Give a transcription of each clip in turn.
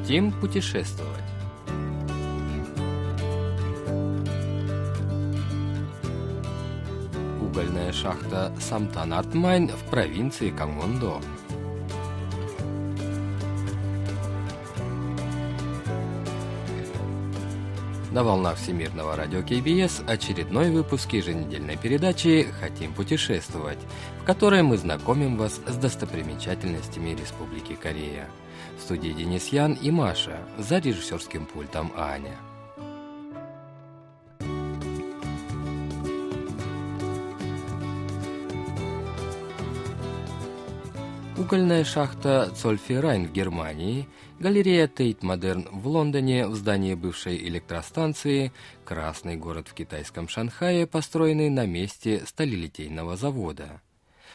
Хотим путешествовать. Угольная шахта Самтан Art Mine в провинции Кангвондо. На волнах Всемирного радио КБС очередной выпуск еженедельной передачи «Хотим путешествовать», в которой мы знакомим вас с достопримечательностями Республики Корея. В студии Денис Ян и Маша, за режиссерским пультом Аня. Угольная шахта Цольферайн в Германии, галерея Тейт Модерн в Лондоне в здании бывшей электростанции, Красный город в китайском Шанхае, построенный на месте сталелитейного завода.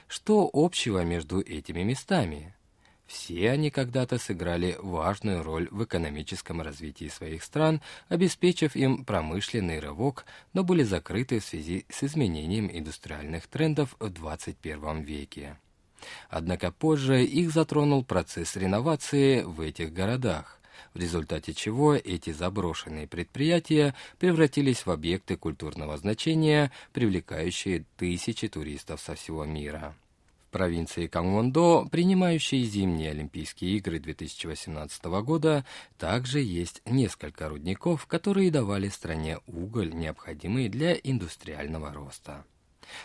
Что общего между этими местами? Все они когда-то сыграли важную роль в экономическом развитии своих стран, обеспечив им промышленный рывок, но были закрыты в связи с изменением индустриальных трендов в 21 веке. Однако позже их затронул процесс реновации в этих городах, в результате чего эти заброшенные предприятия превратились в объекты культурного значения, привлекающие тысячи туристов со всего мира. В провинции Кангвондо, принимающей зимние Олимпийские игры 2018 года, также есть несколько рудников, которые давали стране уголь, необходимый для индустриального роста.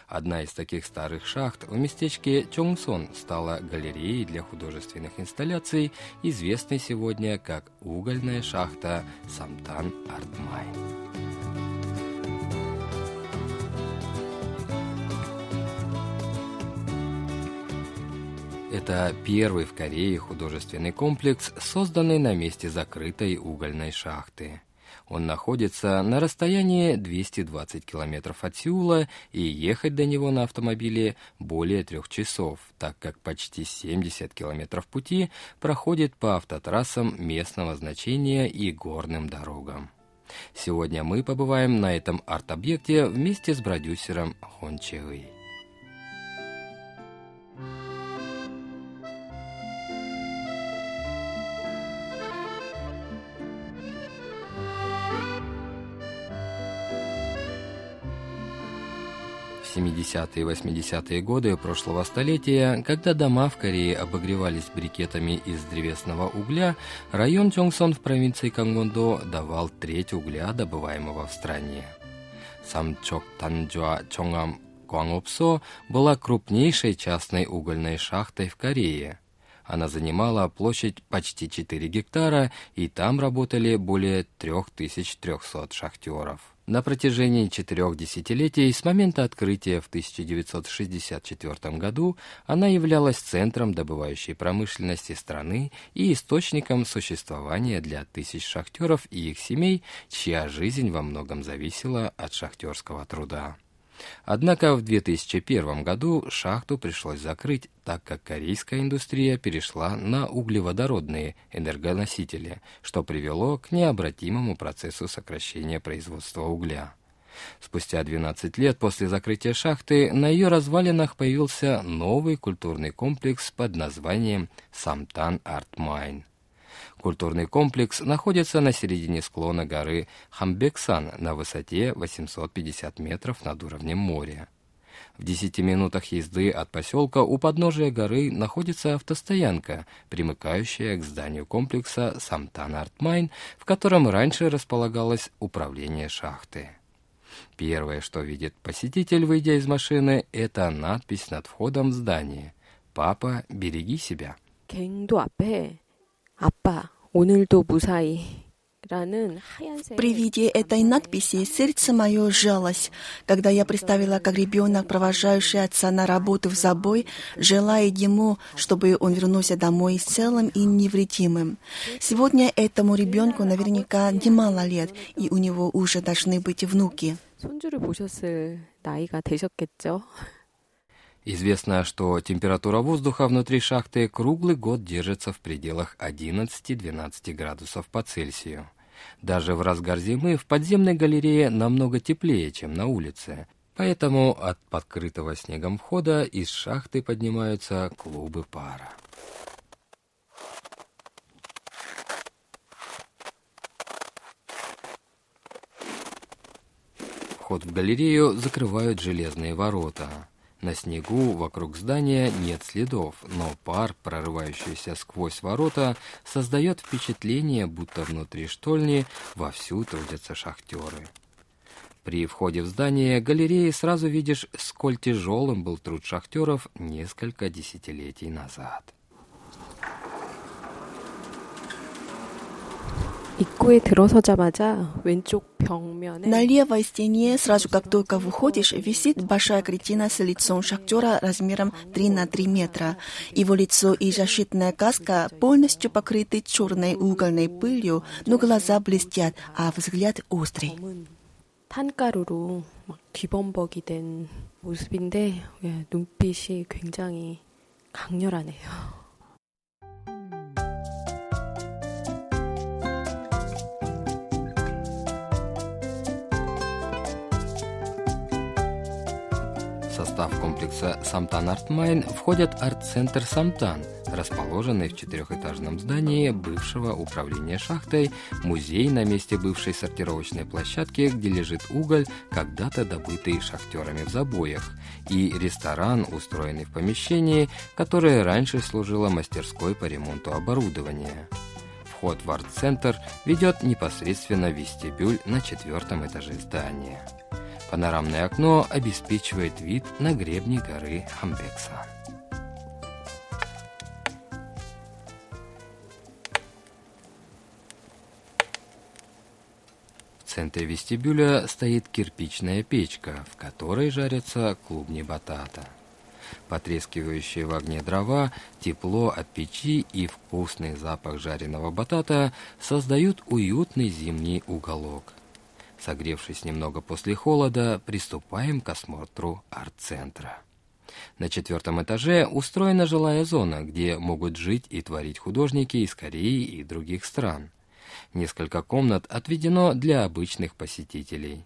Одна из таких старых шахт в местечке Чонгсон стала галереей для художественных инсталляций, известной сегодня как угольная шахта Самтан Art Mine. Это первый в Корее художественный комплекс, созданный на месте закрытой угольной шахты. Он находится на расстоянии 220 километров от Сеула, и ехать до него на автомобиле более трех часов, так как почти 70 километров пути проходит по автотрассам местного значения и горным дорогам. Сегодня мы побываем на этом арт-объекте вместе с продюсером Хон 70-е и 80-е годы прошлого столетия, когда дома в Корее обогревались брикетами из древесного угля, район Чонгсон в провинции Кангондо давал треть угля, добываемого в стране. Самчок Танджуа Чонгам Гуангопсо была крупнейшей частной угольной шахтой в Корее. Она занимала площадь почти 4 гектара, и там работали более 3300 шахтеров. На протяжении четырех десятилетий с момента открытия в 1964 году она являлась центром добывающей промышленности страны и источником существования для тысяч шахтеров и их семей, чья жизнь во многом зависела от шахтерского труда. Однако в 2001 году шахту пришлось закрыть, так как корейская индустрия перешла на углеводородные энергоносители, что привело к необратимому процессу сокращения производства угля. Спустя 12 лет после закрытия шахты на ее развалинах появился новый культурный комплекс под названием «Самтан Art Mine». Культурный комплекс находится на середине склона горы Хамбексан на высоте 850 метров над уровнем моря. В 10 минутах езды от поселка у подножия горы находится автостоянка, примыкающая к зданию комплекса Самтан Art Mine, в котором раньше располагалось управление шахты. Первое, что видит посетитель, выйдя из машины, это надпись над входом в здание. «Папа, береги себя». 아빠, 오늘도 무사히. При виде этой надписи сердце мое сжалось, когда я представила, как ребенок, провожающий отца на работу в забой, желает ему, чтобы он вернулся домой целым и невредимым. Сегодня этому ребенку наверняка немало лет, и у него уже должны быть внуки. Известно, что температура воздуха внутри шахты круглый год держится в пределах 11-12 градусов по Цельсию. Даже в разгар зимы в подземной галерее намного теплее, чем на улице. Поэтому от подкрытого снегом входа из шахты поднимаются клубы пара. Вход в галерею закрывают железные ворота – На снегу вокруг здания нет следов, но пар, прорывающийся сквозь ворота, создает впечатление, будто внутри штольни вовсю трудятся шахтеры. При входе в здание галереи сразу видишь, сколь тяжелым был труд шахтеров несколько десятилетий назад. 입구에 들어서자마자 왼쪽 벽면에 На левой стене, сразу как только выходишь, висит большая картина с лицом шахтера размером 3 на 3 метра. Его лицо и защитная каска полностью покрыты черной угольной пылью, но глаза блестят, а взгляд острый. 탄가루로 막 뒤범벅이 된 모습인데 눈빛이 굉장히 강렬하네요. Состав комплекса «Самтан Art Mine» входят арт-центр «Самтан», расположенный в четырехэтажном здании бывшего управления шахтой, музей на месте бывшей сортировочной площадки, где лежит уголь, когда-то добытый шахтерами в забоях, и ресторан, устроенный в помещении, которое раньше служило мастерской по ремонту оборудования. Вход в арт-центр ведет непосредственно вестибюль на четвертом этаже здания. Панорамное окно обеспечивает вид на гребни горы Хамбекса. В центре вестибюля стоит кирпичная печка, в которой жарятся клубни батата. Потрескивающие в огне дрова, тепло от печи и вкусный запах жареного батата создают уютный зимний уголок – Согревшись немного после холода, приступаем к осмотру арт-центра. На четвертом этаже устроена жилая зона, где могут жить и творить художники из Кореи и других стран. Несколько комнат отведено для обычных посетителей.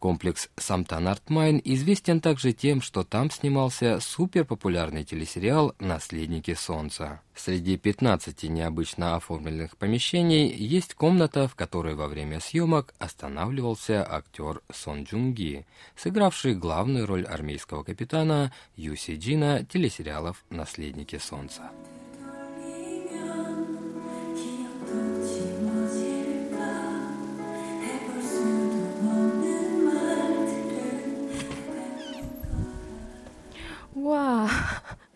Комплекс Самтан Art Mine известен также тем, что там снимался суперпопулярный телесериал «Наследники Солнца». Среди 15 необычно оформленных помещений есть комната, в которой во время съемок останавливался актер Сон Джунги, сыгравший главную роль армейского капитана Ю Си Джина телесериалов «Наследники Солнца». 와.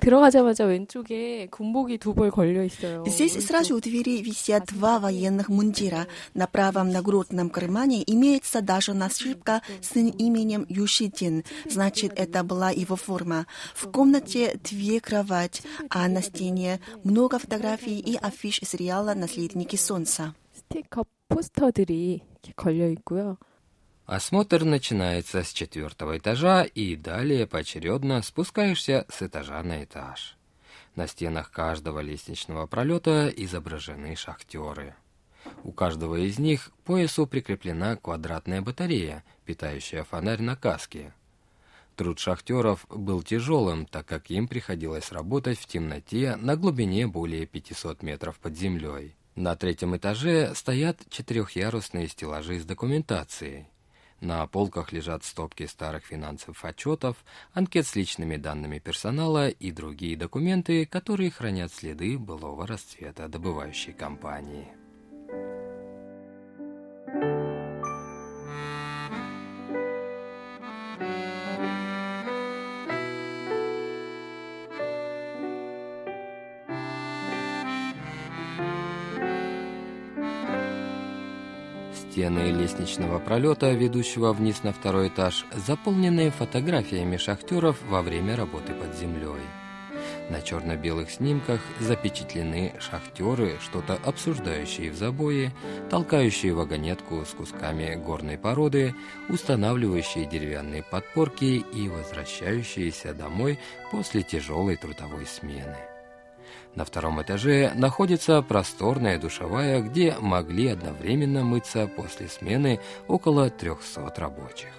들어가자마자 왼쪽에 군복이 두 벌 걸려 있어요. Здесь сразу у двери висят два военных мундира. На правом нагрудном кармане имеется даже нашивка с именем Юшидин. Значит, это была его форма. В комнате две кровать, а на стене много фотографий и афиш сериала «Наследники солнца». 스티커 포스터들이 걸려 있고요. Осмотр начинается с четвертого этажа и далее поочередно спускаешься с этажа на этаж. На стенах каждого лестничного пролета изображены шахтеры. У каждого из них к поясу прикреплена квадратная батарея, питающая фонарь на каске. Труд шахтеров был тяжелым, так как им приходилось работать в темноте на глубине более 500 метров под землей. На третьем этаже стоят четырехъярусные стеллажи с документацией. На полках лежат стопки старых финансовых отчетов, анкет с личными данными персонала и другие документы, которые хранят следы былого расцвета добывающей компании. Стены лестничного пролета, ведущего вниз на второй этаж, заполнены фотографиями шахтеров во время работы под землей. На черно-белых снимках запечатлены шахтеры, что-то обсуждающие в забое, толкающие вагонетку с кусками горной породы, устанавливающие деревянные подпорки и возвращающиеся домой после тяжелой трудовой смены. На втором этаже находится просторная душевая, где могли одновременно мыться после смены около 300 рабочих.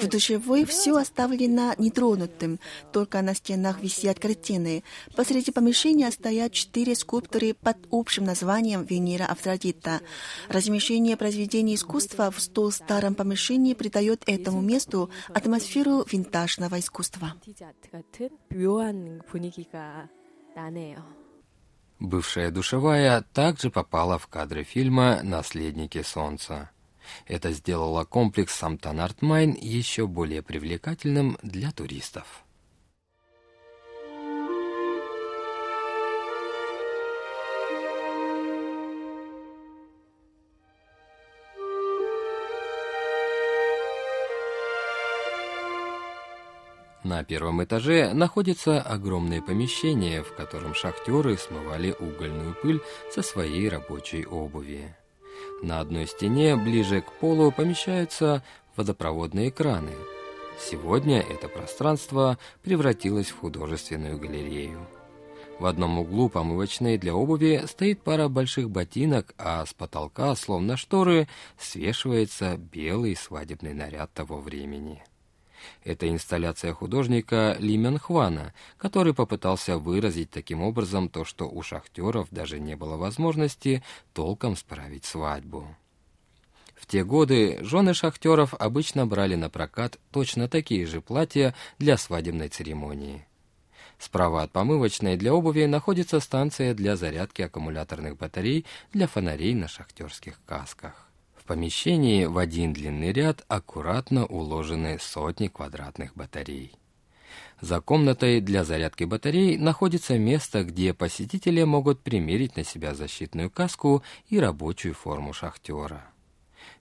В душевой все оставлено нетронутым, только на стенах висят картины. Посреди помещения стоят четыре скульптуры под общим названием Венера Афродита. Размещение произведений искусства в столь старом помещении придает этому месту атмосферу винтажного искусства. Бывшая душевая также попала в кадры фильма «Наследники солнца». Это сделало комплекс Самтан Art Mine еще более привлекательным для туристов. На первом этаже находится огромное помещение, в котором шахтеры смывали угольную пыль со своей рабочей обуви. На одной стене, ближе к полу, помещаются водопроводные краны. Сегодня это пространство превратилось в художественную галерею. В одном углу помывочной для обуви стоит пара больших ботинок, а с потолка, словно шторы, свешивается белый свадебный наряд того времени. Это инсталляция художника Ли Хвана, который попытался выразить таким образом то, что у шахтеров даже не было возможности толком справить свадьбу. В те годы жены шахтеров обычно брали на прокат точно такие же платья для свадебной церемонии. Справа от помывочной для обуви находится станция для зарядки аккумуляторных батарей для фонарей на шахтерских касках помещении в один длинный ряд аккуратно уложены сотни квадратных батарей. За комнатой для зарядки батарей находится место, где посетители могут примерить на себя защитную каску и рабочую форму шахтера.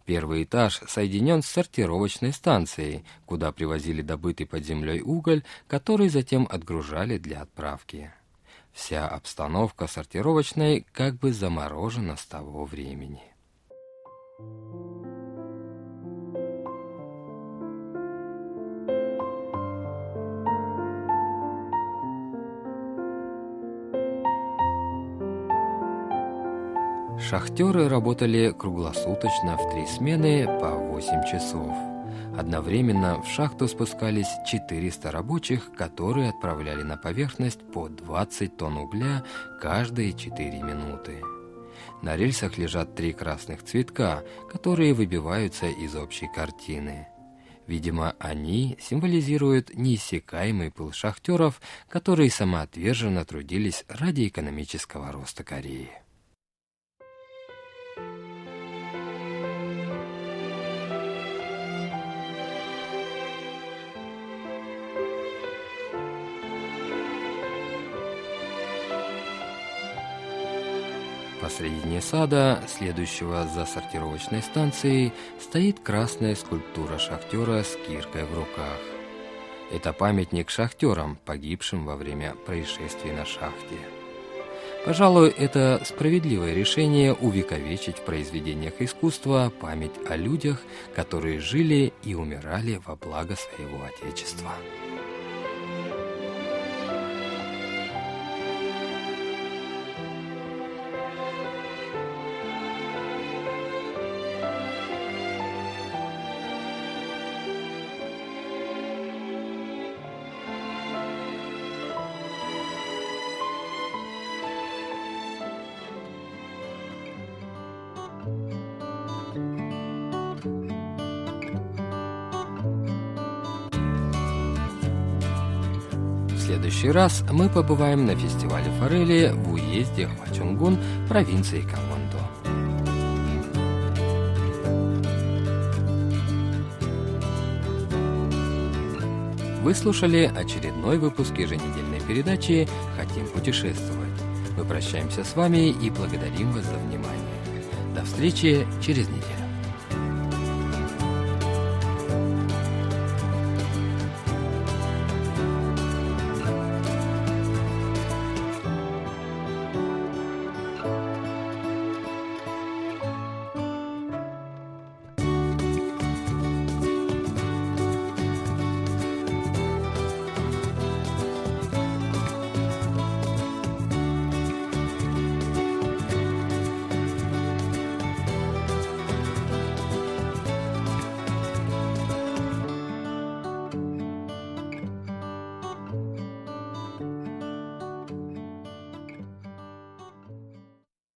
Первый этаж соединен с сортировочной станцией, куда привозили добытый под землей уголь, который затем отгружали для отправки. Вся обстановка сортировочной как бы заморожена с того времени. Шахтеры работали круглосуточно в три смены по 8 часов. Одновременно в шахту спускались 400 рабочих, которые отправляли на поверхность по 20 тонн угля каждые 4 минуты. На рельсах лежат три красных цветка, которые выбиваются из общей картины. Видимо, они символизируют неиссякаемый пыл шахтеров, которые самоотверженно трудились ради экономического роста Кореи. Посредине сада, следующего за сортировочной станцией, стоит красная скульптура шахтера с киркой в руках. Это памятник шахтерам, погибшим во время происшествий на шахте. Пожалуй, это справедливое решение увековечить в произведениях искусства память о людях, которые жили и умирали во благо своего Отечества. Следующий раз мы побываем на фестивале форели в уезде Хвачунгун провинции Кангондо. Вы слушали очередной выпуск еженедельной передачи «Хотим путешествовать». Мы прощаемся с вами и благодарим вас за внимание. До встречи через неделю.